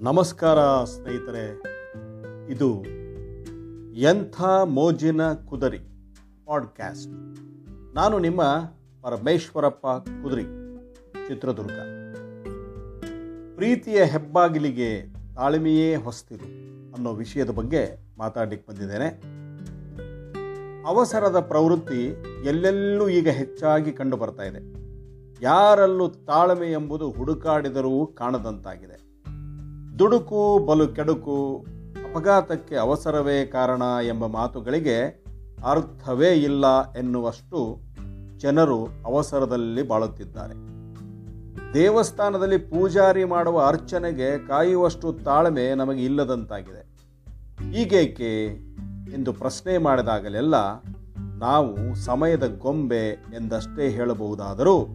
ನಮಸ್ಕಾರ ಸ್ನೇಹಿತರೆ, ಇದು ಎಂಥ ಮೋಜಿನ ಕುದರಿ ಪಾಡ್ಕ್ಯಾಸ್ಟ್. ನಾನು ನಿಮ್ಮ ಪರಮೇಶ್ವರಪ್ಪ ಕುದುರಿ, ಚಿತ್ರದುರ್ಗ. ಪ್ರೀತಿಯ ಹೆಬ್ಬಾಗಿಲಿಗೆ ತಾಳ್ಮೆಯೇ ಹೊಸ್ತಿರು ಅನ್ನೋ ವಿಷಯದ ಬಗ್ಗೆ ಮಾತಾಡಲಿಕ್ಕೆ ಬಂದಿದ್ದೇನೆ. ಅವಸರದ ಪ್ರವೃತ್ತಿ ಎಲ್ಲೆಲ್ಲೂ ಈಗ ಹೆಚ್ಚಾಗಿ ಕಂಡು ಬರ್ತಾ ಇದೆ. ಯಾರಲ್ಲೂ ತಾಳ್ಮೆ ಎಂಬುದು ಹುಡುಕಾಡಿದರೂ ಕಾಣದಂತಾಗಿದೆ. ದುಡುಕು ಬಲು ಕೆಡುಕು ಅಪಘಾತಕ್ಕೆ ಅವಸರವೇ ಕಾರಣ ಎಂಬ ಮಾತುಗಳಿಗೆ ಅರ್ಥವೇ ಇಲ್ಲ ಎನ್ನುವಷ್ಟು ಜನರು ಅವಸರದಲ್ಲಿ ಬಾಳುತ್ತಿದ್ದಾರೆ. ದೇವಸ್ಥಾನದಲ್ಲಿ ಪೂಜಾರಿ ಮಾಡುವ ಅರ್ಚನೆಗೆ ಕಾಯುವಷ್ಟು ತಾಳ್ಮೆ ನಮಗೆ ಇಲ್ಲದಂತಾಗಿದೆ. ಈಗೇಕೆ ಎಂದು ಪ್ರಶ್ನೆ ಮಾಡಿದಾಗಲೆಲ್ಲ ನಾವು ಸಮಯದ ಗೊಂಬೆ ಎಂದಷ್ಟೇ ಹೇಳಬಹುದಾದರೂ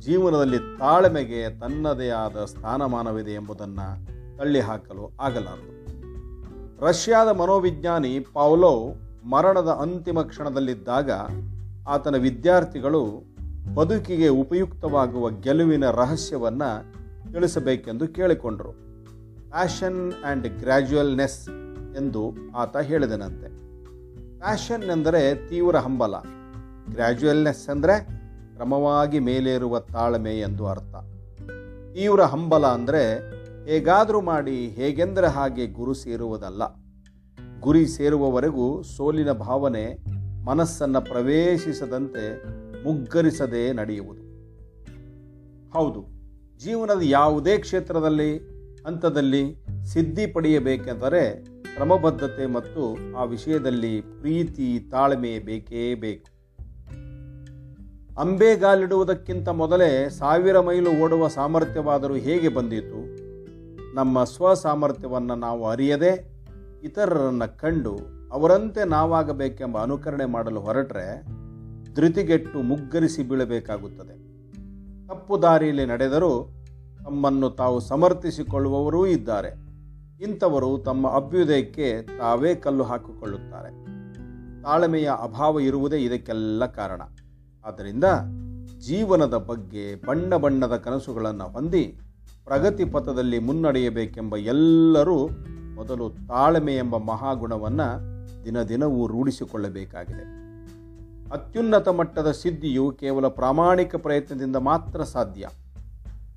ಜೀವನದಲ್ಲಿ ತಾಳ್ಮೆಗೆ ತನ್ನದೇ ಆದ ಸ್ಥಾನಮಾನವಿದೆ ಎಂಬುದನ್ನು ತಳ್ಳಿಹಾಕಲು ಆಗಲಾರದು. ರಷ್ಯಾದ ಮನೋವಿಜ್ಞಾನಿ ಪೌಲೋ ಮರಣದ ಅಂತಿಮ ಕ್ಷಣದಲ್ಲಿದ್ದಾಗ ಆತನ ವಿದ್ಯಾರ್ಥಿಗಳು ಬದುಕಿಗೆ ಉಪಯುಕ್ತವಾಗುವ ಗೆಲುವಿನ ರಹಸ್ಯವನ್ನು ತಿಳಿಸಬೇಕೆಂದು ಕೇಳಿಕೊಂಡರು. ಪ್ಯಾಷನ್ ಆ್ಯಂಡ್ ಗ್ರ್ಯಾಜುಯಲ್ನೆಸ್ ಎಂದು ಆತ ಹೇಳಿದನಂತೆ. ಪ್ಯಾಷನ್ ಎಂದರೆ ತೀವ್ರ ಹಂಬಲ. ಗ್ರ್ಯಾಜುಯಲ್ನೆಸ್ ಅಂದರೆ ಕ್ರಮವಾಗಿ ಮೇಲೇರುವ ತಾಳ್ಮೆ ಎಂದು ಅರ್ಥ. ತೀವ್ರ ಹಂಬಲ ಅಂದರೆ ಹೇಗಾದರೂ ಮಾಡಿ ಹೇಗೆಂದರೆ ಹಾಗೆ ಗುರು ಸೇರುವುದಲ್ಲ. ಗುರಿ ಸೇರುವವರೆಗೂ ಸೋಲಿನ ಭಾವನೆ ಮನಸ್ಸನ್ನು ಪ್ರವೇಶಿಸದಂತೆ ಮುಗ್ಗರಿಸದೆ ನಡೆಯುವುದು. ಹೌದು, ಜೀವನದ ಯಾವುದೇ ಕ್ಷೇತ್ರದಲ್ಲಿ, ಹಂತದಲ್ಲಿ ಸಿದ್ಧಿ ಪಡೆಯಬೇಕೆಂದರೆ ಕ್ರಮಬದ್ಧತೆ ಮತ್ತು ಆ ವಿಷಯದಲ್ಲಿ ಪ್ರೀತಿ, ತಾಳ್ಮೆ ಬೇಕೇ ಬೇಕು. ಅಂಬೆಗಾಲಿಡುವುದಕ್ಕಿಂತ ಮೊದಲೇ ಸಾವಿರ ಮೈಲು ಓಡುವ ಸಾಮರ್ಥ್ಯವಾದರೂ ಹೇಗೆ ಬಂದಿತು? ನಮ್ಮ ಸ್ವಸಾಮರ್ಥ್ಯವನ್ನು ನಾವು ಅರಿಯದೆ ಇತರರನ್ನು ಕಂಡು ಅವರಂತೆ ನಾವಾಗಬೇಕೆಂಬ ಅನುಕರಣೆ ಮಾಡಲು ಹೊರಟರೆ ಧೃತಿಗೆಟ್ಟು ಮುಗ್ಗರಿಸಿ ಬೀಳಬೇಕಾಗುತ್ತದೆ. ತಪ್ಪು ದಾರಿಯಲ್ಲಿ ನಡೆದರೂ ತಮ್ಮನ್ನು ತಾವು ಸಮರ್ಥಿಸಿಕೊಳ್ಳುವವರೂ ಇದ್ದಾರೆ. ಇಂಥವರು ತಮ್ಮ ಅಭ್ಯುದಯಕ್ಕೆ ತಾವೇ ಕಲ್ಲು ಹಾಕಿಕೊಳ್ಳುತ್ತಾರೆ. ತಾಳ್ಮೆಯ ಅಭಾವ ಇರುವುದೇ ಇದಕ್ಕೆಲ್ಲ ಕಾರಣ. ಆದ್ದರಿಂದ ಜೀವನದ ಬಗ್ಗೆ ಬಣ್ಣ ಬಣ್ಣದ ಕನಸುಗಳನ್ನು ಹೊಂದಿ ಪ್ರಗತಿ ಪಥದಲ್ಲಿ ಮುನ್ನಡೆಯಬೇಕೆಂಬ ಎಲ್ಲರೂ ಮೊದಲು ತಾಳ್ಮೆ ಎಂಬ ಮಹಾಗುಣವನ್ನು ದಿನ ದಿನವೂ ರೂಢಿಸಿಕೊಳ್ಳಬೇಕಾಗಿದೆ. ಅತ್ಯುನ್ನತ ಮಟ್ಟದ ಸಿದ್ಧಿಯು ಕೇವಲ ಪ್ರಾಮಾಣಿಕ ಪ್ರಯತ್ನದಿಂದ ಮಾತ್ರ ಸಾಧ್ಯ.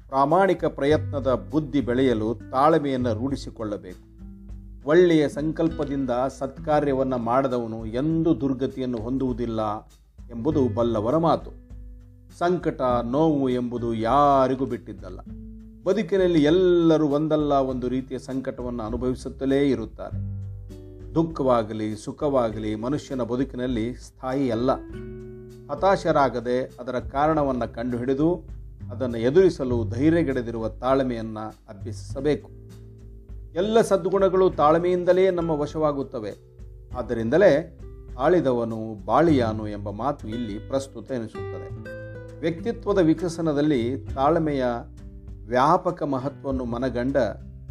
ಪ್ರಾಮಾಣಿಕ ಪ್ರಯತ್ನದ ಬುದ್ಧಿ ಬೆಳೆಯಲು ತಾಳ್ಮೆಯನ್ನು ರೂಢಿಸಿಕೊಳ್ಳಬೇಕು. ಒಳ್ಳೆಯ ಸಂಕಲ್ಪದಿಂದ ಸತ್ಕಾರ್ಯವನ್ನು ಮಾಡದವನು ಎಂದೂ ದುರ್ಗತಿಯನ್ನು ಹೊಂದುವುದಿಲ್ಲ ಎಂಬುದು ಬಲ್ಲವರ ಮಾತು. ಸಂಕಟ, ನೋವು ಎಂಬುದು ಯಾರಿಗೂ ಬಿಟ್ಟಿದ್ದಲ್ಲ. ಬದುಕಿನಲ್ಲಿ ಎಲ್ಲರೂ ಒಂದಲ್ಲ ಒಂದು ರೀತಿಯ ಸಂಕಟವನ್ನು ಅನುಭವಿಸುತ್ತಲೇ ಇರುತ್ತಾರೆ. ದುಃಖವಾಗಲಿ, ಸುಖವಾಗಲಿ, ಮನುಷ್ಯನ ಬದುಕಿನಲ್ಲಿ ಸ್ಥಾಯಿ ಅಲ್ಲ. ಹತಾಶರಾಗದೆ ಅದರ ಕಾರಣವನ್ನು ಕಂಡುಹಿಡಿದು ಅದನ್ನು ಎದುರಿಸಲು ಧೈರ್ಯಗೆಡೆದಿರುವ ತಾಳ್ಮೆಯನ್ನು ಅಭ್ಯಸಿಸಬೇಕು. ಎಲ್ಲ ಸದ್ಗುಣಗಳು ತಾಳ್ಮೆಯಿಂದಲೇ ನಮ್ಮ ವಶವಾಗುತ್ತವೆ. ಆದ್ದರಿಂದಲೇ ಆಳಿದವನು ಬಾಳಿಯಾನು ಎಂಬ ಮಾತು ಇಲ್ಲಿ ಪ್ರಸ್ತುತ ಎನಿಸುತ್ತದೆ. ವ್ಯಕ್ತಿತ್ವದ ವಿಕಸನದಲ್ಲಿ ತಾಳ್ಮೆಯ ವ್ಯಾಪಕ ಮಹತ್ವವನ್ನು ಮನಗಂಡ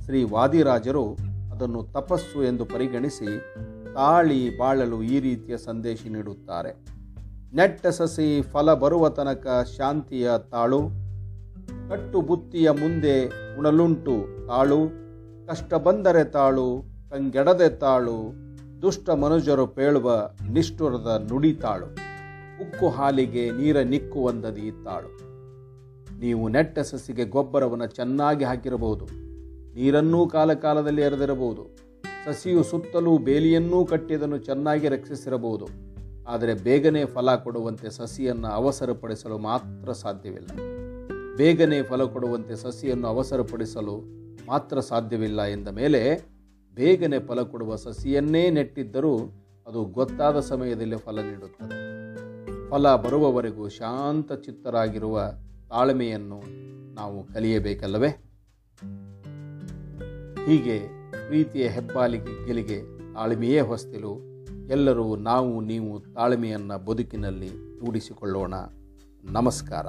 ಶ್ರೀ ವಾದಿರಾಜರು ಅದನ್ನು ತಪಸ್ಸು ಎಂದು ಪರಿಗಣಿಸಿ ತಾಳಿ ಬಾಳಲು ಈ ರೀತಿಯ ಸಂದೇಶ ನೀಡುತ್ತಾರೆ. ನೆಟ್ಟ ಸಸಿ ಫಲ ಬರುವ ತನಕ ಶಾಂತಿಯ ತಾಳು, ಕಟ್ಟು ಬುತ್ತಿಯ ಮುಂದೆ ಉಣಲುಂಟು ತಾಳು, ಕಷ್ಟ ಬಂದರೆ ತಾಳು, ಕಂಗೆಡದೆ ತಾಳು, ದುಷ್ಟ ಮನುಜರು ಪೇಳುವ ನಿಷ್ಠುರದ ನುಡಿ ತಾಳು, ಉಕ್ಕು ಹಾಲಿಗೆ ನೀರ ನಿಕ್ಕುವಂದದಿ ತಾಳು. ನೀವು ನೆಟ್ಟ ಸಸಿಗೆ ಗೊಬ್ಬರವನ್ನು ಚೆನ್ನಾಗಿ ಹಾಕಿರಬಹುದು. ನೀರನ್ನೂ ಕಾಲ ಕಾಲದಲ್ಲಿ ಎರೆದಿರಬಹುದು. ಸಸಿಯು ಸುತ್ತಲೂ ಬೇಲಿಯನ್ನೂ ಕಟ್ಟಿದನ್ನು ಚೆನ್ನಾಗಿ ರಕ್ಷಿಸಿರಬಹುದು. ಆದರೆ ಬೇಗನೆ ಫಲ ಕೊಡುವಂತೆ ಸಸಿಯನ್ನು ಅವಸರಪಡಿಸಲು ಮಾತ್ರ ಸಾಧ್ಯವಿಲ್ಲ. ಬೇಗನೆ ಫಲ ಕೊಡುವಂತೆ ಸಸಿಯನ್ನು ಅವಸರಪಡಿಸಲು ಮಾತ್ರ ಸಾಧ್ಯವಿಲ್ಲ ಎಂದ ಮೇಲೆ ಬೇಗನೆ ಫಲ ಕೊಡುವ ಸಸಿಯನ್ನೇ ನೆಟ್ಟಿದ್ದರೂ ಅದು ಗೊತ್ತಾದ ಸಮಯದಲ್ಲಿ ಫಲ ನೀಡುತ್ತದೆ. ಫಲ ಬರುವವರೆಗೂ ಶಾಂತ ಚಿತ್ತರಾಗಿರುವ ತಾಳ್ಮೆಯನ್ನು ನಾವು ಕಲಿಯಬೇಕಲ್ಲವೇ? ಹೀಗೆ ಪ್ರೀತಿಯ ಹೆಬ್ಬಾಲಿಗೆ ಗೆಲಿಗೆ ತಾಳ್ಮೆಯೇ ಹೊಸ್ತಿಲು. ಎಲ್ಲರೂ ನಾವು ನೀವು ತಾಳ್ಮೆಯನ್ನು ಬದುಕಿನಲ್ಲಿ ರೂಢಿಸಿಕೊಳ್ಳೋಣ. ನಮಸ್ಕಾರ.